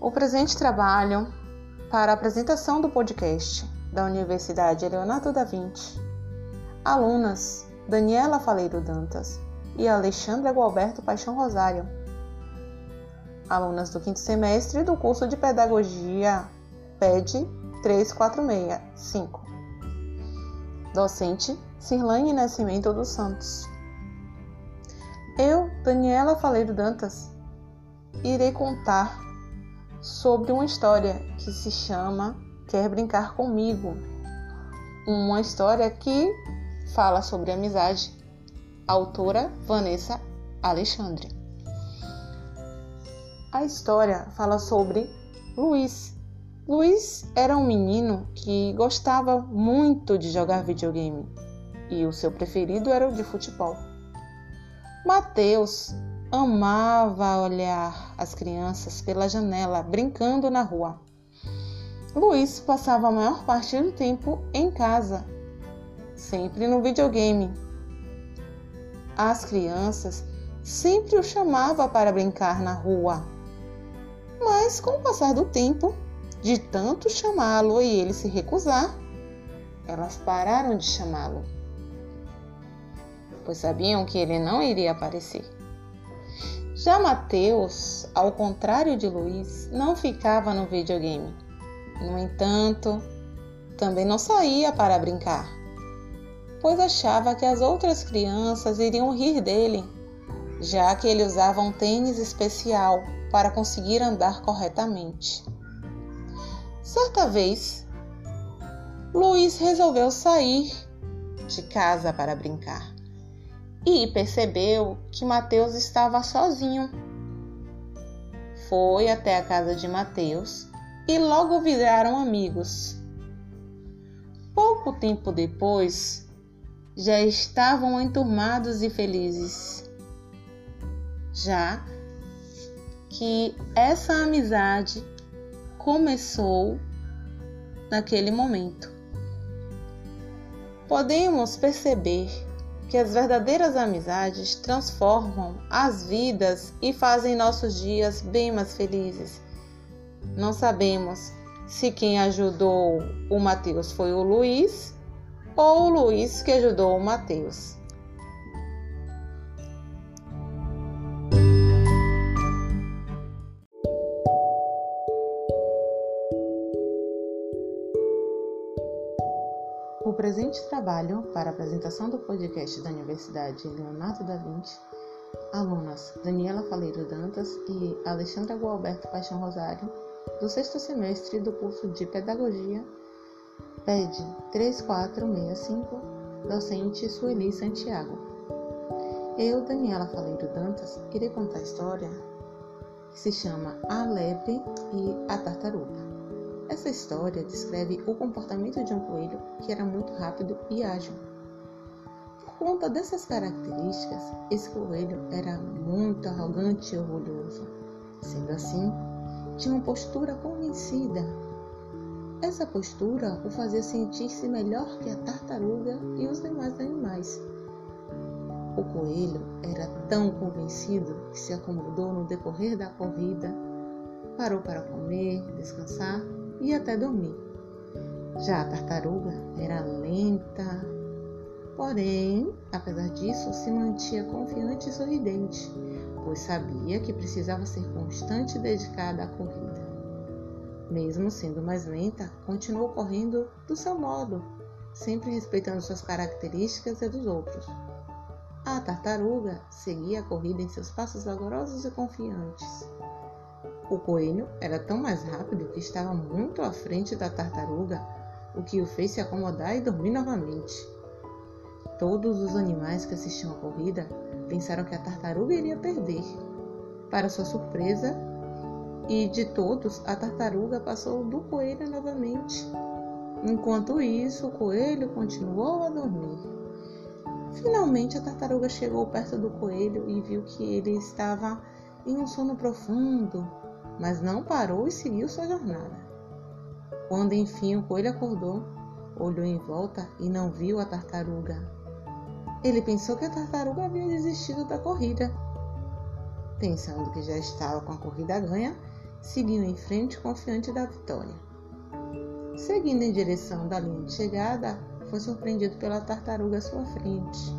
O presente trabalho para a apresentação do podcast da Universidade Leonardo da Vinci, alunas Daniela Faleiro Dantas e Alexandra Gualberto Paixão Rosário, alunas do quinto semestre do curso de Pedagogia PED 3465. Docente Cirlane Nascimento dos Santos. Eu, Daniela Faleiro Dantas, irei contar sobre uma história que se chama Quer Brincar Comigo. Uma história que fala sobre amizade. Autora Vanessa Alexandre. A história fala sobre Luiz. Luiz era um menino que gostava muito de jogar videogame e o seu preferido era o de futebol. Mateus amava olhar as crianças pela janela brincando na rua. Luiz passava a maior parte do tempo em casa, sempre no videogame. As crianças sempre o chamavam para brincar na rua. Mas com o passar do tempo, de tanto chamá-lo e ele se recusar, elas pararam de chamá-lo, pois sabiam que ele não iria aparecer. Já Mateus, ao contrário de Luiz, não ficava no videogame. No entanto, também não saía para brincar, pois achava que as outras crianças iriam rir dele, já que ele usava um tênis especial para conseguir andar corretamente. Certa vez, Luiz resolveu sair de casa para brincar e percebeu que Mateus estava sozinho. Foi até a casa de Mateus e logo viraram amigos. Pouco tempo depois, já estavam enturmados e felizes. Já que essa amizade começou naquele momento. Podemos perceber que as verdadeiras amizades transformam as vidas e fazem nossos dias bem mais felizes. Não sabemos se quem ajudou o Mateus foi o Luiz ou o Luiz que ajudou o Mateus. Presente trabalho para a apresentação do podcast da Universidade Leonardo da Vinci, alunas Daniela Faleiro Dantas e Alexandra Gualberto Paixão Rosário, do sexto semestre do curso de Pedagogia, PED 3465, docente Sueli Santiago. Eu, Daniela Faleiro Dantas, irei contar a história que se chama A Lebre e a Tartaruga. Essa história descreve o comportamento de um coelho que era muito rápido e ágil. Por conta dessas características, esse coelho era muito arrogante e orgulhoso. Sendo assim, tinha uma postura convencida. Essa postura o fazia sentir-se melhor que a tartaruga e os demais animais. O coelho era tão convencido que se acomodou no decorrer da corrida, parou para comer, descansar e até dormir. Já a tartaruga era lenta, porém, apesar disso, se mantinha confiante e sorridente, pois sabia que precisava ser constante e dedicada à corrida. Mesmo sendo mais lenta, continuou correndo do seu modo, sempre respeitando suas características e dos outros. A tartaruga seguia a corrida em seus passos vagarosos e confiantes. O coelho era tão mais rápido que estava muito à frente da tartaruga, o que o fez se acomodar e dormir novamente. Todos os animais que assistiam à corrida pensaram que a tartaruga iria perder. Para sua surpresa, e de todos, a tartaruga passou do coelho novamente. Enquanto isso, o coelho continuou a dormir. Finalmente, a tartaruga chegou perto do coelho e viu que ele estava em um sono profundo mas não parou e seguiu sua jornada. Quando enfim o coelho acordou, olhou em volta e não viu a tartaruga. Ele pensou que a tartaruga havia desistido da corrida. Pensando que já estava com a corrida ganha, seguiu em frente confiante da vitória. Seguindo em direção da linha de chegada, foi surpreendido pela tartaruga à sua frente.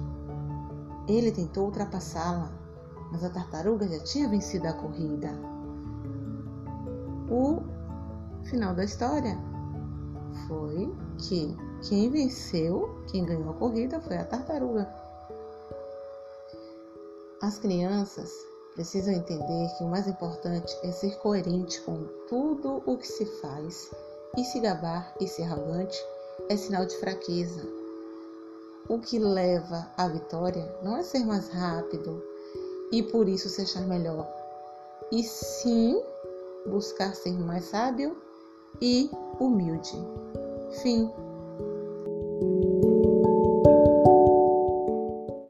Ele tentou ultrapassá-la, mas a tartaruga já tinha vencido a corrida. O final da história foi que quem venceu, quem ganhou a corrida foi a tartaruga. As crianças precisam entender que o mais importante é ser coerente com tudo o que se faz e se gabar e ser arrogante é sinal de fraqueza. O que leva à vitória não é ser mais rápido e por isso se achar melhor, e sim buscar ser mais sábio e humilde. Fim.